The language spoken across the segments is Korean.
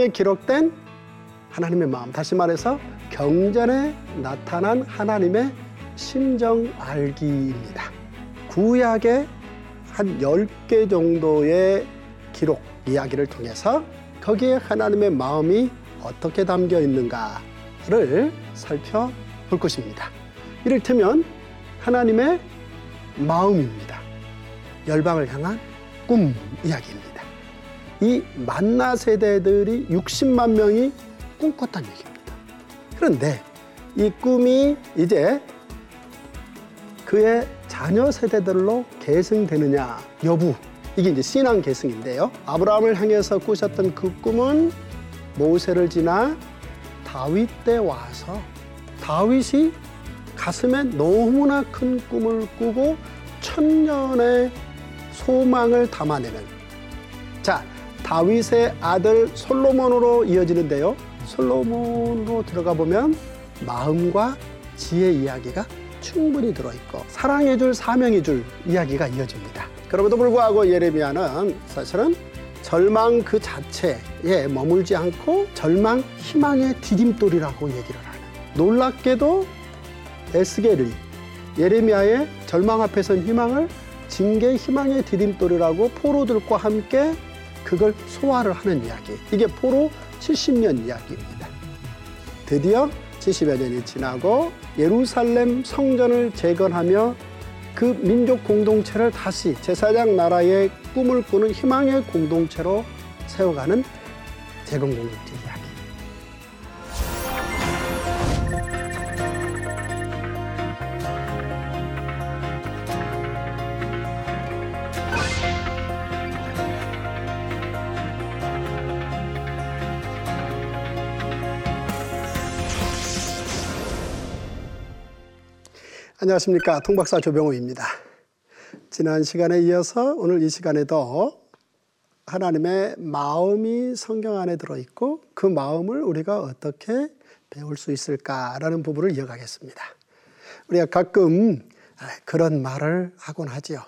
성경에 기록된 하나님의 마음, 다시 말해서 경전에 나타난 하나님의 심정 알기입니다. 구약의 한 10개 정도의 기록, 이야기를 통해서 거기에 하나님의 마음이 어떻게 담겨 있는가를 살펴볼 것입니다. 이를테면 하나님의 마음입니다. 열방을 향한 꿈 이야기입니다. 이 만나 세대들이 60만 명이 꿈꿨다는 얘기입니다. 그런데 이 꿈이 이제 그의 자녀 세대들로 계승되느냐 여부 이게 이제 신앙 계승인데요. 아브라함을 향해서 꾸셨던 그 꿈은 모세를 지나 다윗 때 와서 다윗이 가슴에 너무나 큰 꿈을 꾸고 천년의 소망을 담아내는 자 다윗의 아들 솔로몬으로 이어지는데요. 솔로몬으로 들어가 보면 마음과 지혜 이야기가 충분히 들어있고 사랑해줄 사명해줄 이야기가 이어집니다. 그럼에도 불구하고 예레미야는 사실은 절망 그 자체에 머물지 않고 절망 희망의 디딤돌이라고 얘기를 하는 놀랍게도 에스겔이 예레미야의 절망 앞에선 희망을 징계 희망의 디딤돌이라고 포로들과 함께 그걸 소화를 하는 이야기. 이게 포로 70년 이야기입니다. 드디어 70여 년이 지나고 예루살렘 성전을 재건하며 그 민족 공동체를 다시 제사장 나라의 꿈을 꾸는 희망의 공동체로 세워가는 재건 공동체 이야기. 안녕하십니까. 통박사 조병호입니다. 지난 시간에 이어서 오늘 이 시간에도 하나님의 마음이 성경 안에 들어 있고 그 마음을 우리가 어떻게 배울 수 있을까라는 부분을 이어가겠습니다. 우리가 가끔 그런 말을 하곤 하지요.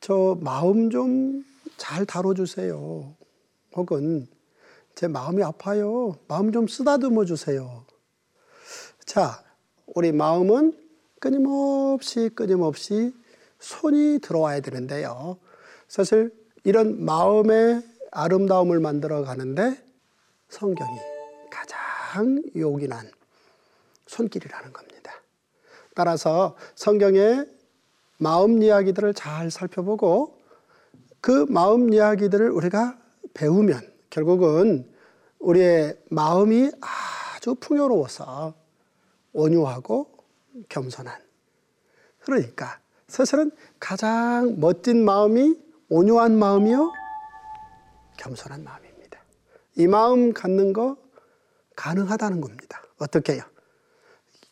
저 마음 좀 잘 다뤄주세요. 혹은 제 마음이 아파요. 마음 좀 쓰다듬어 주세요. 자, 우리 마음은 끊임없이 끊임없이 손이 들어와야 되는데요. 사실 이런 마음의 아름다움을 만들어 가는데 성경이 가장 요긴한 손길이라는 겁니다. 따라서 성경의 마음 이야기들을 잘 살펴보고 그 마음 이야기들을 우리가 배우면 결국은 우리의 마음이 아주 풍요로워서 온유하고 겸손한. 그러니까 사실은 가장 멋진 마음이 온유한 마음이요, 겸손한 마음입니다. 이 마음 갖는 거 가능하다는 겁니다. 어떻게요?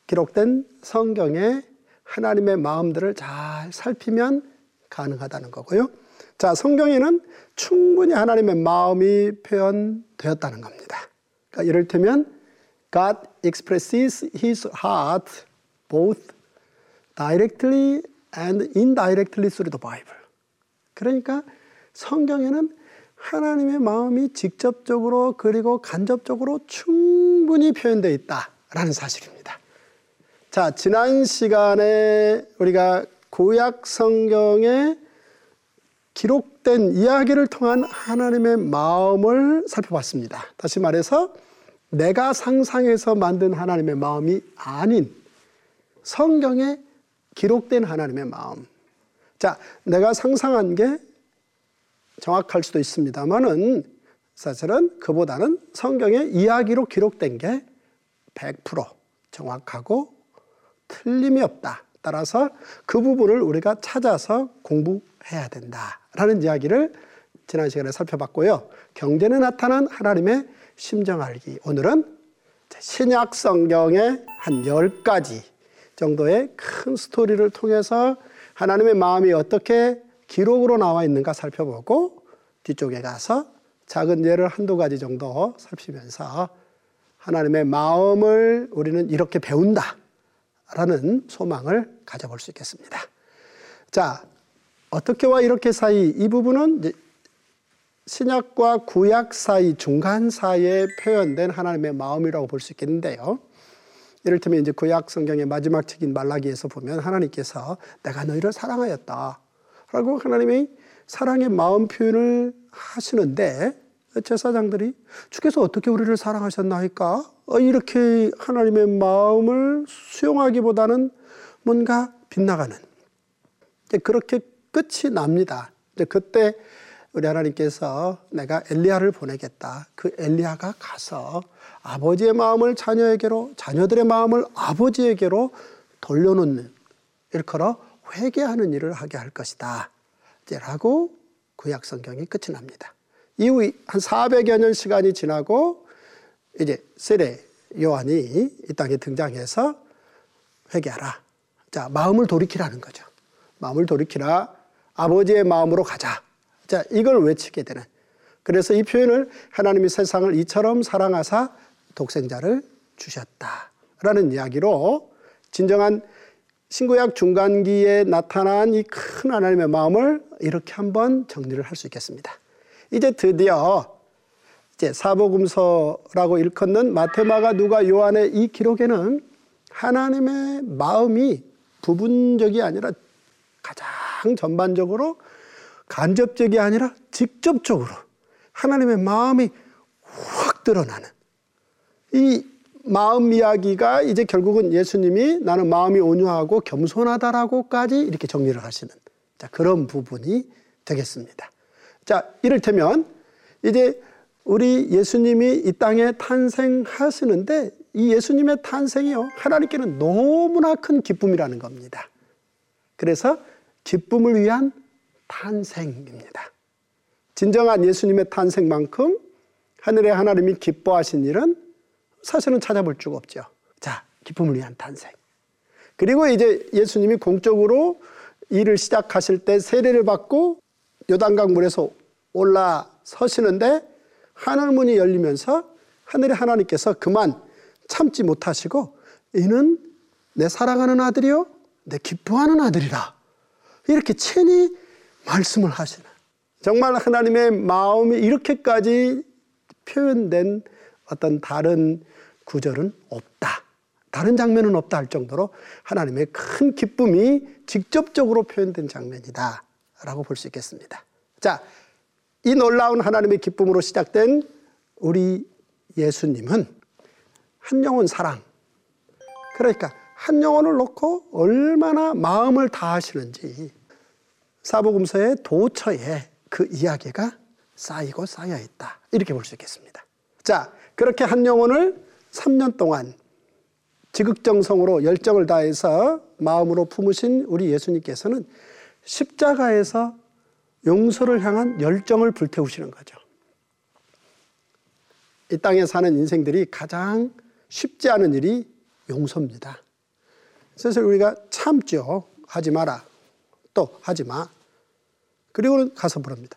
기록된 성경에 하나님의 마음들을 잘 살피면 가능하다는 거고요. 자, 성경에는 충분히 하나님의 마음이 표현되었다는 겁니다. 그러니까 이를테면 God expresses his heart both directly and indirectly through the Bible. 그러니까 성경에는 하나님의 마음이 직접적으로 그리고 간접적으로 충분히 표현되어 있다라는 사실입니다. 자, 지난 시간에 우리가 구약 성경에 기록된 이야기를 통한 하나님의 마음을 살펴봤습니다. 다시 말해서 내가 상상해서 만든 하나님의 마음이 아닌 성경에 기록된 하나님의 마음. 자, 내가 상상한 게 정확할 수도 있습니다만은 사실은 그보다는 성경의 이야기로 기록된 게 100% 정확하고 틀림이 없다. 따라서 그 부분을 우리가 찾아서 공부해야 된다라는 이야기를 지난 시간에 살펴봤고요. 경전에 나타난 하나님의 심정 알기. 오늘은 신약 성경의 한 10가지 정도의 큰 스토리를 통해서 하나님의 마음이 어떻게 기록으로 나와 있는가 살펴보고 뒤쪽에 가서 작은 예를 한두 가지 정도 살피면서 하나님의 마음을 우리는 이렇게 배운다. 라는 소망을 가져볼 수 있겠습니다. 자, 어떻게와 이렇게 사이 이 부분은 신약과 구약 사이 중간 사이에 표현된 하나님의 마음이라고 볼 수 있겠는데요. 이를테면 이제 구약 성경의 마지막 책인 말라기에서 보면 하나님께서 내가 너희를 사랑하였다. 라고 하나님의 사랑의 마음 표현을 하시는데 제사장들이 주께서 어떻게 우리를 사랑하셨나이까? 어, 이렇게 하나님의 마음을 수용하기보다는 뭔가 빗나가는 그렇게 끝이 납니다. 그때 우리 하나님께서 내가 엘리야를 보내겠다. 그 엘리야가 가서 아버지의 마음을 자녀에게로 자녀들의 마음을 아버지에게로 돌려놓는 일컬어 회개하는 일을 하게 할 것이다. 라고 구약 성경이 끝이 납니다. 이후 한 400여 년 시간이 지나고 이제 세례 요한이 이 땅에 등장해서 회개하라. 자, 마음을 돌이키라는 거죠. 마음을 돌이키라. 아버지의 마음으로 가자. 자, 이걸 외치게 되는. 그래서 이 표현을 하나님이 세상을 이처럼 사랑하사 독생자를 주셨다라는 이야기로 진정한 신구약 중간기에 나타난 이 큰 하나님의 마음을 이렇게 한번 정리를 할 수 있겠습니다. 이제 드디어 이제 사복음서라고 일컫는 마테마가 누가 요한의 이 기록에는 하나님의 마음이 부분적이 아니라 가장 전반적으로 간접적이 아니라 직접적으로 하나님의 마음이 확 드러나는 이 마음 이야기가 이제 결국은 예수님이 나는 마음이 온유하고 겸손하다라고까지 이렇게 정리를 하시는 자, 그런 부분이 되겠습니다. 자, 이를테면 이제 우리 예수님이 이 땅에 탄생하시는데 이 예수님의 탄생이요. 하나님께는 너무나 큰 기쁨이라는 겁니다. 그래서 기쁨을 위한 탄생입니다. 진정한 예수님의 탄생만큼 하늘의 하나님이 기뻐하신 일은 사실은 찾아볼 수 없죠. 자, 기쁨을 위한 탄생. 그리고 이제 예수님이 공적으로 일을 시작하실 때 세례를 받고 요단강 물에서 올라서시는데 하늘 문이 열리면서 하늘의 하나님께서 그만 참지 못하시고 이는 내 사랑하는 아들이요 내 기뻐하는 아들이라 이렇게 친히 말씀을 하시는 정말 하나님의 마음이 이렇게까지 표현된 어떤 다른 구절은 없다. 다른 장면은 없다 할 정도로 하나님의 큰 기쁨이 직접적으로 표현된 장면이다. 라고 볼 수 있겠습니다. 자, 이 놀라운 하나님의 기쁨으로 시작된 우리 예수님은 한 영혼 사랑. 그러니까 한 영혼을 놓고 얼마나 마음을 다하시는지 사복음서의 도처에 그 이야기가 쌓이고 쌓여 있다. 이렇게 볼 수 있겠습니다. 자, 그렇게 한 영혼을 3년 동안 지극정성으로 열정을 다해서 마음으로 품으신 우리 예수님께서는 십자가에서 용서를 향한 열정을 불태우시는 거죠. 이 땅에 사는 인생들이 가장 쉽지 않은 일이 용서입니다. 그래서 우리가 참죠. 하지 마라. 또 하지 마. 그리고 가서 부릅니다.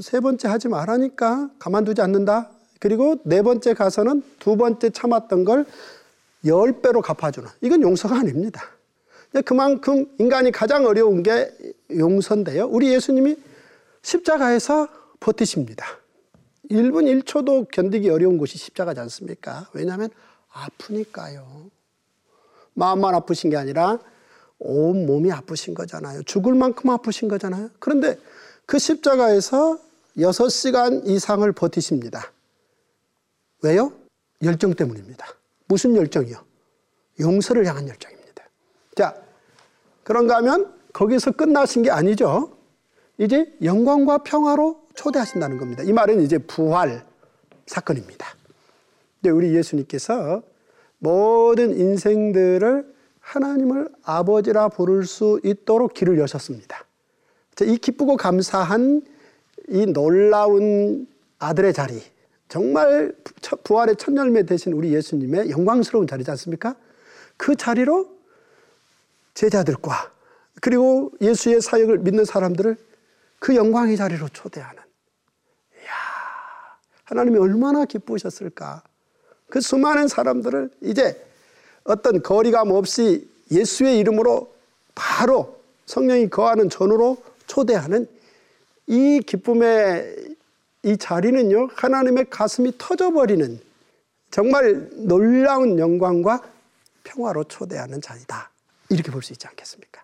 세 번째 하지 말라니까 가만두지 않는다. 그리고 네 번째 가서는 두 번째 참았던 걸 열 배로 갚아주는. 이건 용서가 아닙니다. 그만큼 인간이 가장 어려운 게 용서인데요. 우리 예수님이 십자가에서 버티십니다. 1분 1초도 견디기 어려운 곳이 십자가지 않습니까? 왜냐하면 아프니까요. 마음만 아프신 게 아니라 온 몸이 아프신 거잖아요. 죽을 만큼 아프신 거잖아요. 그런데 그 십자가에서 6시간 이상을 버티십니다. 왜요? 열정 때문입니다. 무슨 열정이요? 용서를 향한 열정입니다. 자, 그런가 하면 거기서 끝나신 게 아니죠. 이제 영광과 평화로 초대하신다는 겁니다. 이 말은 이제 부활 사건입니다. 우리 예수님께서 모든 인생들을 하나님을 아버지라 부를 수 있도록 길을 여셨습니다. 이 기쁘고 감사한 이 놀라운 아들의 자리, 정말 부활의 첫 열매 되신 우리 예수님의 영광스러운 자리지 않습니까? 그 자리로 제자들과 그리고 예수의 사역을 믿는 사람들을 그 영광의 자리로 초대하는. 이야, 하나님이 얼마나 기쁘셨을까. 그 수많은 사람들을 이제 어떤 거리감 없이 예수의 이름으로 바로 성령이 거하는 전으로 초대하는 이 기쁨의 이 자리는요, 하나님의 가슴이 터져버리는 정말 놀라운 영광과 평화로 초대하는 자리다. 이렇게 볼 수 있지 않겠습니까?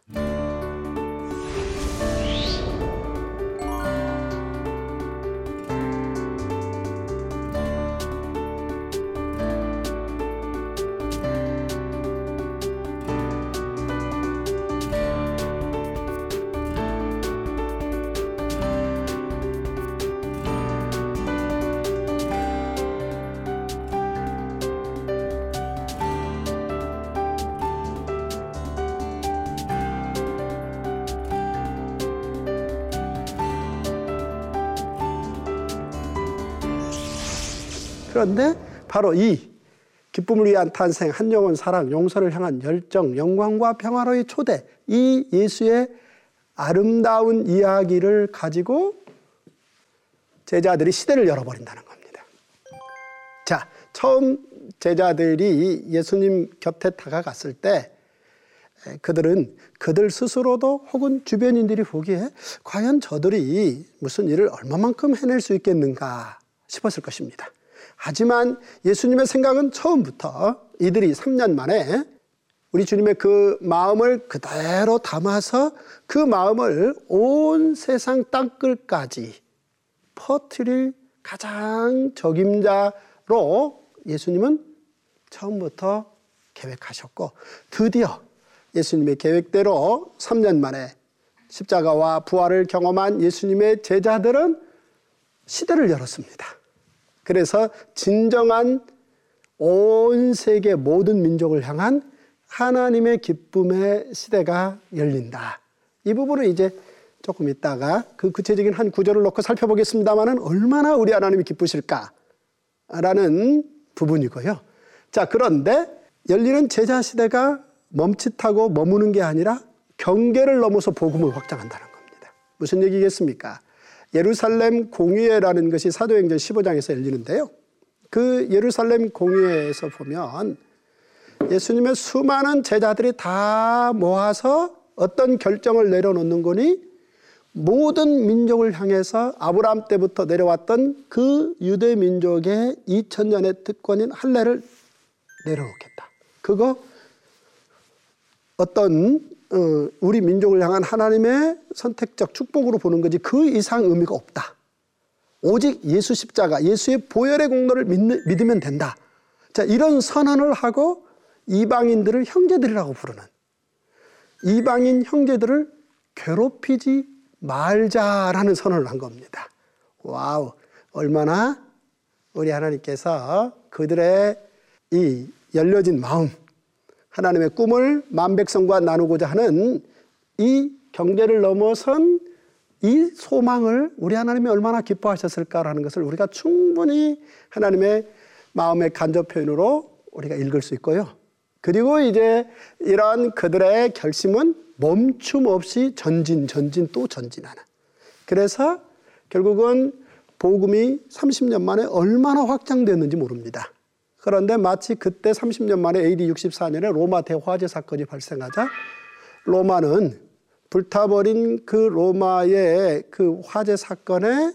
그런데 바로 이 기쁨을 위한 탄생, 한 영혼 사랑, 용서를 향한 열정, 영광과 평화로의 초대, 이 예수의 아름다운 이야기를 가지고 제자들이 시대를 열어버린다는 겁니다. 자, 처음 제자들이 예수님 곁에 다가갔을 때 그들은 그들 스스로도 혹은 주변인들이 보기에 과연 저들이 무슨 일을 얼마만큼 해낼 수 있겠는가 싶었을 것입니다. 하지만 예수님의 생각은 처음부터 이들이 3년 만에 우리 주님의 그 마음을 그대로 담아서 그 마음을 온 세상 땅끝까지 퍼뜨릴 가장 적임자로 예수님은 처음부터 계획하셨고 드디어 예수님의 계획대로 3년 만에 십자가와 부활을 경험한 예수님의 제자들은 시대를 열었습니다. 그래서 진정한 온 세계 모든 민족을 향한 하나님의 기쁨의 시대가 열린다. 이 부분은 이제 조금 있다가 그 구체적인 한 구절을 놓고 살펴보겠습니다만은 얼마나 우리 하나님이 기쁘실까라는 부분이고요. 자, 그런데 열리는 제자 시대가 멈칫하고 머무는 게 아니라 경계를 넘어서 복음을 확장한다는 겁니다. 무슨 얘기겠습니까? 예루살렘 공회라는 것이 사도행전 15장에서 열리는데요. 그 예루살렘 공회에서 보면 예수님의 수많은 제자들이 다 모아서 어떤 결정을 내려놓는 거니 모든 민족을 향해서 아브라함 때부터 내려왔던 그 유대 민족의 2000년의 특권인 할례를 내려놓겠다. 그거 어떤 어, 우리 민족을 향한 하나님의 선택적 축복으로 보는 거지 그 이상 의미가 없다. 오직 예수 십자가, 예수의 보혈의 공로를 믿, 으면 된다. 자, 이런 선언을 하고 이방인들을 형제들이라고 부르는 이방인 형제들을 괴롭히지 말자라는 선언을 한 겁니다. 와우, 얼마나 우리 하나님께서 그들의 이 열려진 마음, 하나님의 꿈을 만백성과 나누고자 하는 이 경계를 넘어선 이 소망을 우리 하나님이 얼마나 기뻐하셨을까라는 것을 우리가 충분히 하나님의 마음의 간접 표현으로 우리가 읽을 수 있고요. 그리고 이제 이러한 그들의 결심은 멈춤 없이 전진, 전진 또 전진하는. 그래서 결국은 복음이 30년 만에 얼마나 확장됐는지 모릅니다. 그런데 마치 그때 30년 만에 AD 64년에 로마 대화재 사건이 발생하자 로마는 불타버린 그 로마의 그 화재 사건의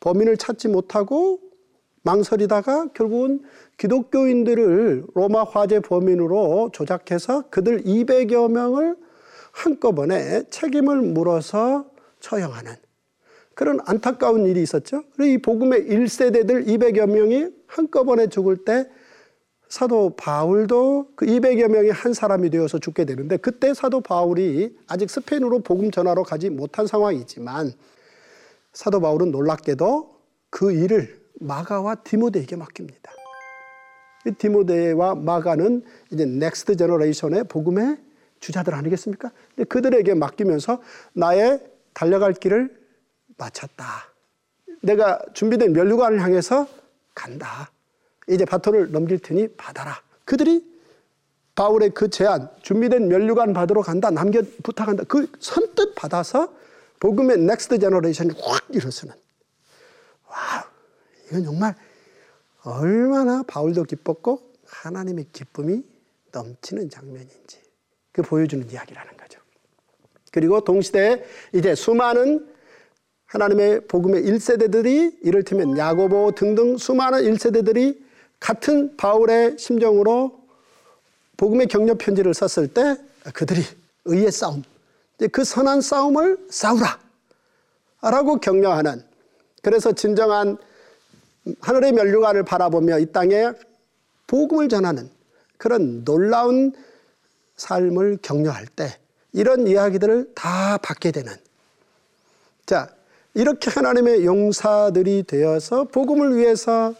범인을 찾지 못하고 망설이다가 결국은 기독교인들을 로마 화재 범인으로 조작해서 그들 200여 명을 한꺼번에 책임을 물어서 처형하는 그런 안타까운 일이 있었죠. 그리고 이 복음의 1세대들 200여 명이 한꺼번에 죽을 때 사도 바울도 그 200여 명의 한 사람이 되어서 죽게 되는데 그때 사도 바울이 아직 스페인으로 복음 전하러 가지 못한 상황이지만 사도 바울은 놀랍게도 그 일을 마가와 디모데에게 맡깁니다. 디모데와 마가는 이제 next generation의 복음의 주자들 아니겠습니까? 그들에게 맡기면서 나의 달려갈 길을 마쳤다. 내가 준비된 면류관을 향해서 간다. 이제 바톤을 넘길 테니 받아라. 그들이 바울의 그 제안, 준비된 면류관 받으러 간다, 남겨 부탁한다. 그 선뜻 받아서 복음의 next generation이 확 일어서는. 와, 이건 정말 얼마나 바울도 기뻤고 하나님의 기쁨이 넘치는 장면인지 그 보여주는 이야기라는 거죠. 그리고 동시대에 이제 수많은 하나님의 복음의 1세대들이 이를테면 야고보 등등 수많은 1세대들이 같은 바울의 심정으로 복음의 격려 편지를 썼을 때 그들이 의의 싸움, 그 선한 싸움을 싸우라. 라고 격려하는 그래서 진정한 하늘의 멸류관을 바라보며 이 땅에 복음을 전하는 그런 놀라운 삶을 격려할 때 이런 이야기들을 다 받게 되는 자 이렇게 하나님의 용사들이 되어서 복음을 위해서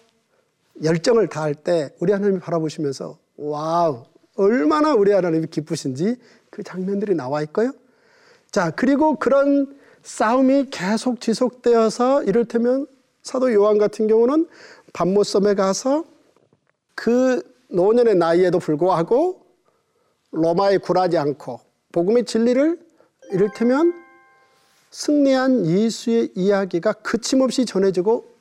열정을 다할 때 우리 하나님이 바라보시면서 와우 얼마나 우리 하나님이 기쁘신지 그 장면들이 나와 있고요. 자 그리고 그런 싸움이 계속 지속되어서 이를테면 사도 요한 같은 경우는 밤모섬에 가서 그 노년의 나이에도 불구하고 로마에 굴하지 않고 복음의 진리를 이를테면 승리한 예수의 이야기가 그침없이 전해지고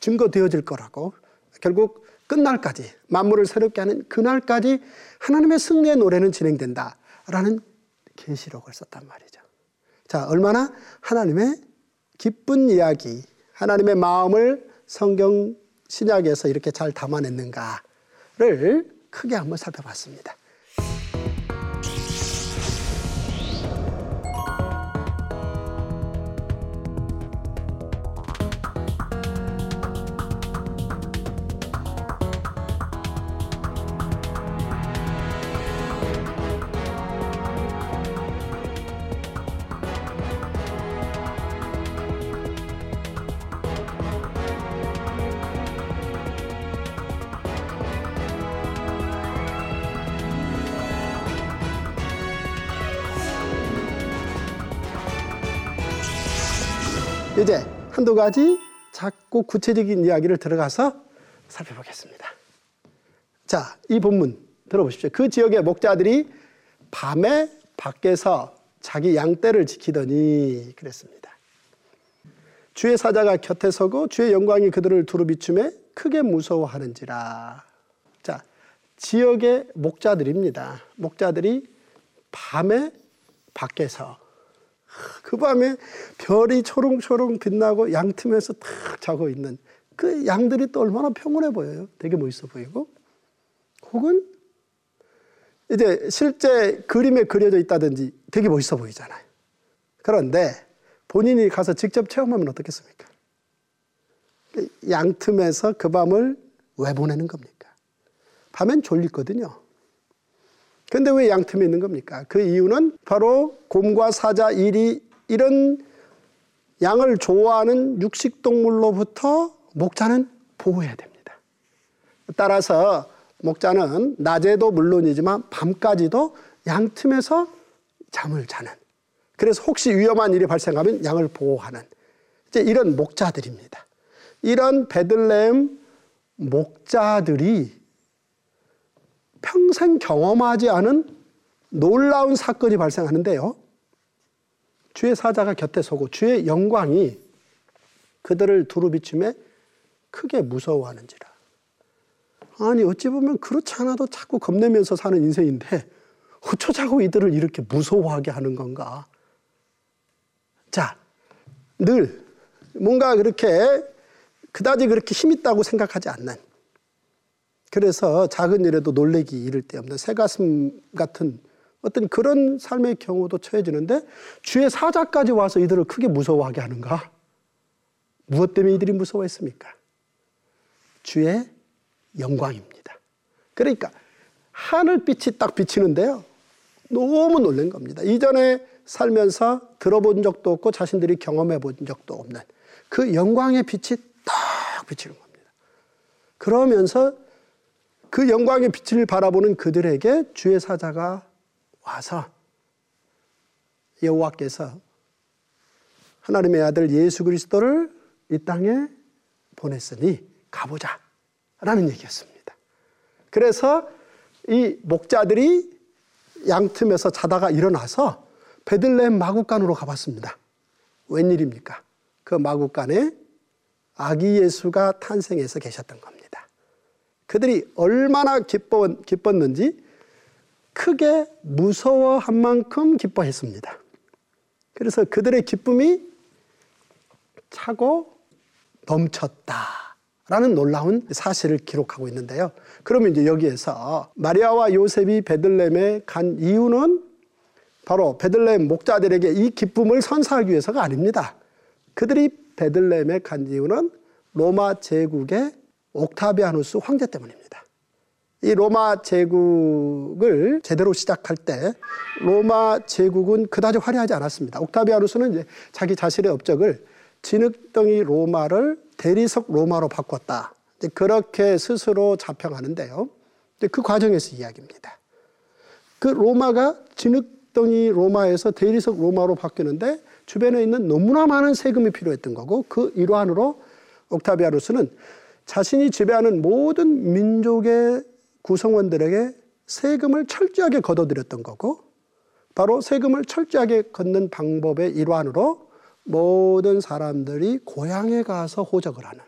증거되어질 거라고 결국 끝날까지 만물을 새롭게 하는 그날까지 하나님의 승리의 노래는 진행된다라는 계시록을 썼단 말이죠. 자, 얼마나 하나님의 기쁜 이야기, 하나님의 마음을 성경 신약에서 이렇게 잘 담아냈는가를 크게 한번 살펴봤습니다. 이제 한두 가지 작고 구체적인 이야기를 들어가서 살펴보겠습니다. 자, 이 본문 들어보십시오. 그 지역의 목자들이 밤에 밖에서 자기 양떼를 지키더니 그랬습니다. 주의 사자가 곁에 서고 주의 영광이 그들을 두루 비춤에 크게 무서워하는지라. 자, 지역의 목자들입니다. 목자들이 밤에 밖에서 그 밤에 별이 초롱초롱 빛나고 양 틈에서 탁 자고 있는 그 양들이 또 얼마나 평온해 보여요. 되게 멋있어 보이고. 혹은 이제 실제 그림에 그려져 있다든지 되게 멋있어 보이잖아요. 그런데 본인이 가서 직접 체험하면 어떻겠습니까? 양 틈에서 그 밤을 왜 보내는 겁니까? 밤엔 졸리거든요. 근데 왜 양틈에 있는 겁니까? 그 이유는 바로 곰과 사자, 이리 이런 양을 좋아하는 육식동물로부터 목자는 보호해야 됩니다. 따라서 목자는 낮에도 물론이지만 밤까지도 양틈에서 잠을 자는 그래서 혹시 위험한 일이 발생하면 양을 보호하는 이제 이런 목자들입니다. 이런 베들레헴 목자들이 평생 경험하지 않은 놀라운 사건이 발생하는데요. 주의 사자가 곁에 서고 주의 영광이 그들을 두루 비춤에 크게 무서워하는지라. 아니 어찌 보면 그렇지 않아도 자꾸 겁내면서 사는 인생인데 어쩌자고 이들을 이렇게 무서워하게 하는 건가? 자, 늘 뭔가 그렇게 그다지 그렇게 힘있다고 생각하지 않는 그래서 작은 일에도 놀래기 이를 데 없는 새가슴 같은 어떤 그런 삶의 경우도 처해지는데 주의 사자까지 와서 이들을 크게 무서워하게 하는가? 무엇 때문에 이들이 무서워했습니까? 주의 영광입니다. 그러니까 하늘빛이 딱 비치는데요. 너무 놀란 겁니다. 이전에 살면서 들어본 적도 없고 자신들이 경험해 본 적도 없는 그 영광의 빛이 딱 비치는 겁니다. 그러면서 그 영광의 빛을 바라보는 그들에게 주의 사자가 와서 여호와께서 하나님의 아들 예수 그리스도를 이 땅에 보냈으니 가보자 라는 얘기였습니다. 그래서 이 목자들이 양틈에서 자다가 일어나서 베들레헴 마국간으로 가봤습니다. 웬일입니까? 그 마국간에 아기 예수가 탄생해서 계셨던 겁니다. 그들이 얼마나 기뻤, 기뻤는지 크게 무서워한 만큼 기뻐했습니다. 그래서 그들의 기쁨이 차고 넘쳤다 라는 놀라운 사실을 기록하고 있는데요. 그러면 이제 여기에서 마리아와 요셉이 베들렘에 간 이유는 바로 베들렘 목자들에게 이 기쁨을 선사하기 위해서가 아닙니다. 그들이 베들렘에 간 이유는 로마 제국의 옥타비아누스 황제 때문입니다. 이 로마 제국을 제대로 시작할 때 로마 제국은 그다지 화려하지 않았습니다. 옥타비아누스는 이제 자기 자신의 업적을 진흙덩이 로마를 대리석 로마로 바꿨다. 그렇게 스스로 자평하는데요. 그 과정에서 이야기입니다. 그 로마가 진흙덩이 로마에서 대리석 로마로 바뀌는데 주변에 있는 너무나 많은 세금이 필요했던 거고 그 일환으로 옥타비아누스는 자신이 지배하는 모든 민족의 구성원들에게 세금을 철저하게 걷어들였던 거고 바로 세금을 철저하게 걷는 방법의 일환으로 모든 사람들이 고향에 가서 호적을 하는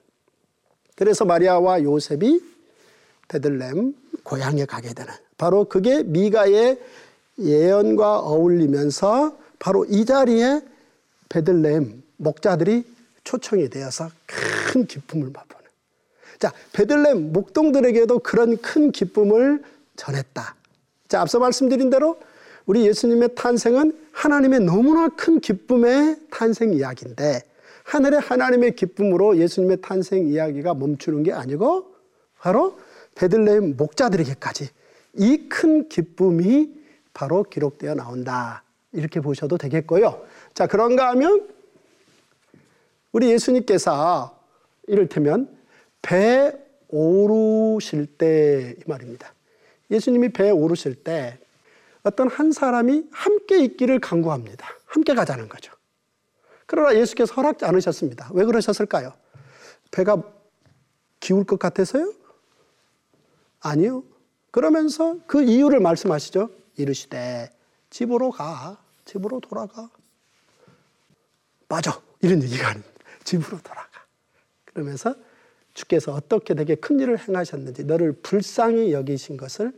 그래서 마리아와 요셉이 베들렘 고향에 가게 되는 바로 그게 미가의 예언과 어울리면서 바로 이 자리에 베들렘 목자들이 초청이 되어서 큰 기쁨을 맛보는. 자, 베들렘 목동들에게도 그런 큰 기쁨을 전했다. 자, 앞서 말씀드린 대로 우리 예수님의 탄생은 하나님의 너무나 큰 기쁨의 탄생 이야기인데 하늘의 하나님의 기쁨으로 예수님의 탄생 이야기가 멈추는 게 아니고 바로 베들레헴 목자들에게까지 이 큰 기쁨이 바로 기록되어 나온다. 이렇게 보셔도 되겠고요. 자, 그런가 하면 우리 예수님께서 이를테면 배 오르실 때 이 말입니다. 예수님이 배에 오르실 때 어떤 한 사람이 함께 있기를 강구합니다. 함께 가자는 거죠. 그러나 예수께서 허락지 않으셨습니다. 왜 그러셨을까요? 배가 기울 것 같아서요? 아니요. 그러면서 그 이유를 말씀하시죠. 이르시되 집으로 가. 집으로 돌아가. 맞아. 이런 얘기가 아닙니다. 집으로 돌아가. 그러면서 주께서 어떻게 되게 큰 일을 행하셨는지 너를 불쌍히 여기신 것을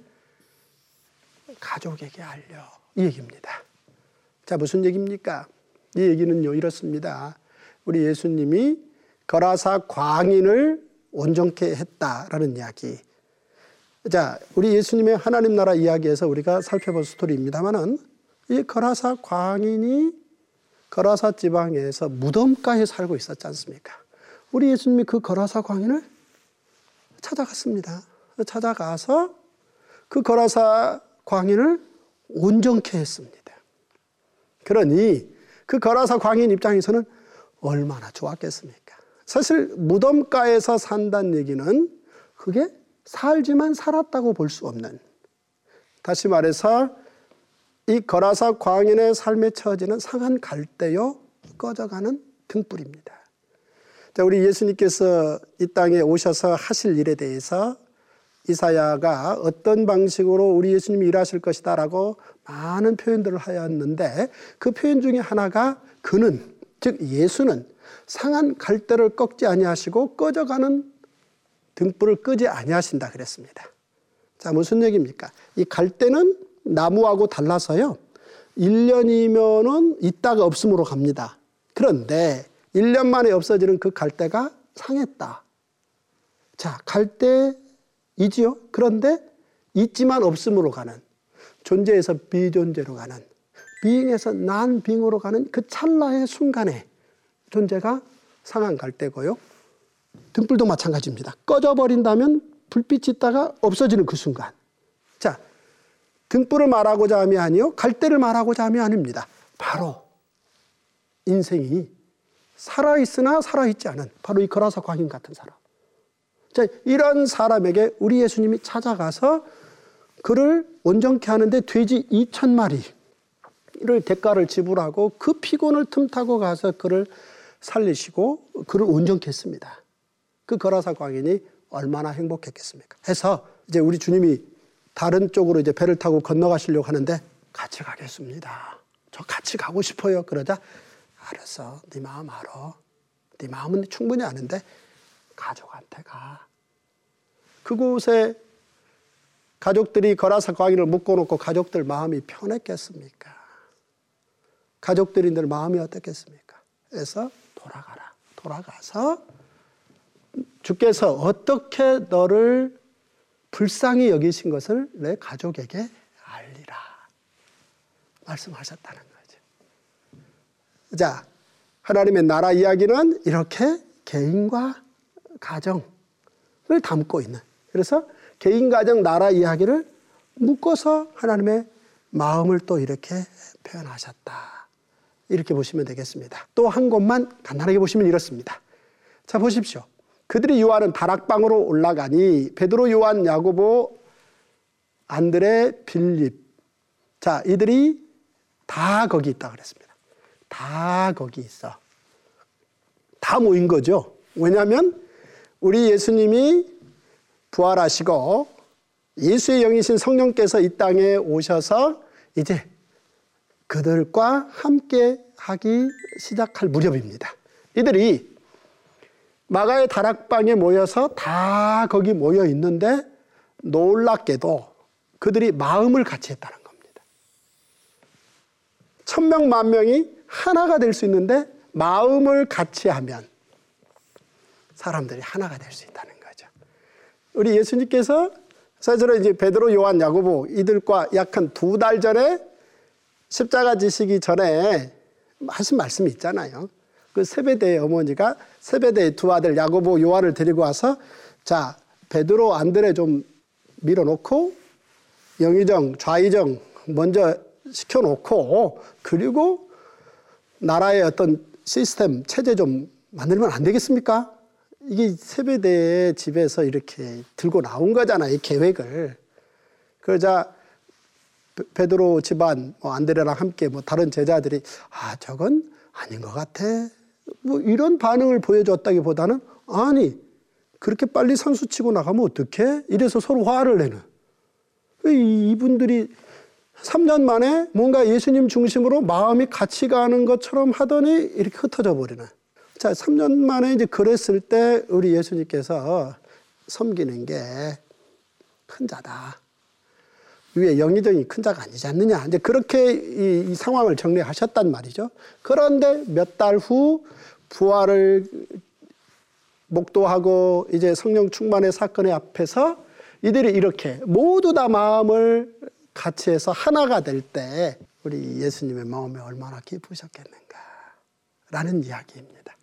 가족에게 알려. 이 얘기입니다. 자, 무슨 얘기입니까? 이 얘기는요, 이렇습니다. 우리 예수님이 거라사 광인을 온전케 했다라는 이야기. 자, 우리 예수님의 하나님 나라 이야기에서 우리가 살펴볼 스토리입니다만은 이 거라사 광인이 거라사 지방에서 무덤가에 살고 있었지 않습니까? 우리 예수님이 그 거라사 광인을 찾아갔습니다. 찾아가서 그 거라사 광인을 온전케 했습니다. 그러니 그 거라사 광인 입장에서는 얼마나 좋았겠습니까? 사실 무덤가에서 산다는 얘기는 그게 살지만 살았다고 볼 수 없는 다시 말해서 이 거라사 광인의 삶의 처지는 상한 갈대요 꺼져가는 등불입니다. 자, 우리 예수님께서 이 땅에 오셔서 하실 일에 대해서 이사야가 어떤 방식으로 우리 예수님이 일하실 것이다라고 많은 표현들을 하였는데 그 표현 중에 하나가 그는 즉 예수는 상한 갈대를 꺾지 아니하시고 꺼져가는 등불을 끄지 아니하신다 그랬습니다. 자, 무슨 얘기입니까? 이 갈대는 나무하고 달라서요. 1년이면은 있다가 없음으로 갑니다. 그런데 1년 만에 없어지는 그 갈대가 상했다. 자, 갈대이지요. 그런데 있지만 없음으로 가는 존재에서 비존재로 가는 비잉에서 난 빙으로 가는 그 찰나의 순간에 존재가 상한 갈대고요. 등불도 마찬가지입니다. 꺼져버린다면 불빛이 있다가 없어지는 그 순간. 자, 등불을 말하고자 함이 아니요. 갈대를 말하고자 함이 아닙니다. 바로 인생이 살아있으나 살아있지 않은 바로 이 거라사 광인 같은 사람. 자, 이런 사람에게 우리 예수님이 찾아가서 그를 온전케 하는데 돼지 2천 마리를 대가를 지불하고 그 피곤을 틈타고 가서 그를 살리시고 그를 온전케 했습니다. 그 거라사 광인이 얼마나 행복했겠습니까? 해서 이제 우리 주님이 다른 쪽으로 이제 배를 타고 건너가시려고 하는데 같이 가겠습니다. 저 같이 가고 싶어요. 그러자 알았어. 네 마음 알아. 네 마음은 충분히 아는데 가족한테 가. 그곳에 가족들이 거라사 광인을 묶어놓고 가족들 마음이 편했겠습니까? 가족들인들 마음이 어떻겠습니까? 그래서 돌아가라. 돌아가서 주께서 어떻게 너를 불쌍히 여기신 것을 내 가족에게 알리라. 말씀하셨다는 거죠. 자, 하나님의 나라 이야기는 이렇게 개인과 가정을 담고 있는. 그래서 개인, 가정, 나라 이야기를 묶어서 하나님의 마음을 또 이렇게 표현하셨다. 이렇게 보시면 되겠습니다. 또 한 곳만 간단하게 보시면 이렇습니다. 자, 보십시오. 그들이 요한은 다락방으로 올라가니 베드로 요한 야고보 안드레 빌립 자 이들이 다 거기 있다 그랬습니다. 다 거기 있어. 다 모인 거죠. 왜냐하면 우리 예수님이 부활하시고 예수의 영이신 성령께서 이 땅에 오셔서 이제 그들과 함께 하기 시작할 무렵입니다. 이들이 마가의 다락방에 모여서 다 거기 모여 있는데 놀랍게도 그들이 마음을 같이 했다는 겁니다. 천명 만 명이 하나가 될 수 있는데 마음을 같이 하면 사람들이 하나가 될 수 있다는 거죠. 우리 예수님께서 사실은 이제 베드로, 요한, 야고보 이들과 약 한 두 달 전에 십자가 지시기 전에 하신 말씀이 있잖아요. 그 세베대의 어머니가 세베대의 두 아들 야고보 요한을 데리고 와서 자 베드로 안드레 좀 밀어놓고 영의정 좌의정 먼저 시켜놓고 그리고 나라의 어떤 시스템 체제 좀 만들면 안 되겠습니까? 이게 세배대 집에서 이렇게 들고 나온 거잖아요, 이 계획을. 그러자 베드로 집안, 뭐 안드레랑 함께 뭐 다른 제자들이 아 저건 아닌 것 같아. 뭐 이런 반응을 보여줬다기보다는 아니 그렇게 빨리 선수 치고 나가면 어떡해? 이래서 서로 화를 내는. 이분들이 3년 만에 뭔가 예수님 중심으로 마음이 같이 가는 것처럼 하더니 이렇게 흩어져 버리는. 자, 3년 만에 이제 그랬을 때 우리 예수님께서 섬기는 게 큰 자다. 위에 영의정이 큰 자가 아니지 않느냐. 이제 그렇게 이, 이 상황을 정리하셨단 말이죠. 그런데 몇 달 후 부활을 목도하고 이제 성령 충만의 사건의 앞에서 이들이 이렇게 모두 다 마음을 같이 해서 하나가 될 때 우리 예수님의 마음이 얼마나 기쁘셨겠는가. 라는 이야기입니다.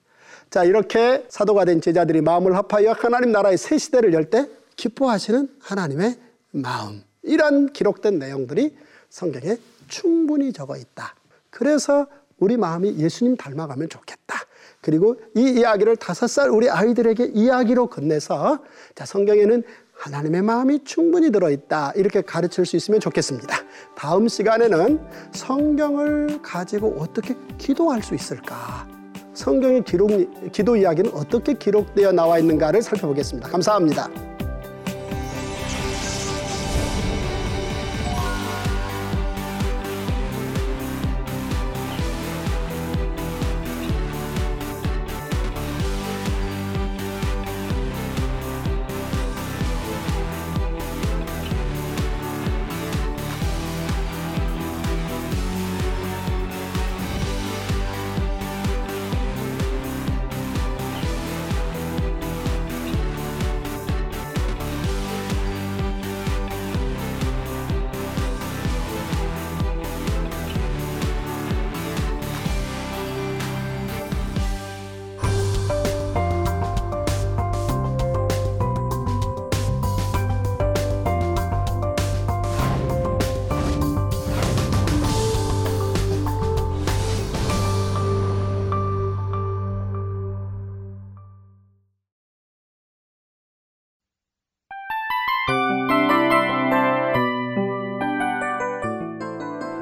자, 이렇게 사도가 된 제자들이 마음을 합하여 하나님 나라의 새 시대를 열 때 기뻐하시는 하나님의 마음. 이런 기록된 내용들이 성경에 충분히 적어 있다. 그래서 우리 마음이 예수님 닮아가면 좋겠다. 그리고 이 이야기를 다섯 살 우리 아이들에게 이야기로 건네서 자, 성경에는 하나님의 마음이 충분히 들어있다. 이렇게 가르칠 수 있으면 좋겠습니다. 다음 시간에는 성경을 가지고 어떻게 기도할 수 있을까? 성경의 기록, 기도 이야기는 어떻게 기록되어 나와 있는가를 살펴보겠습니다. 감사합니다.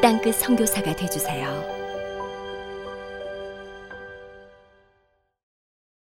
땅끝 선교사가 되주세요.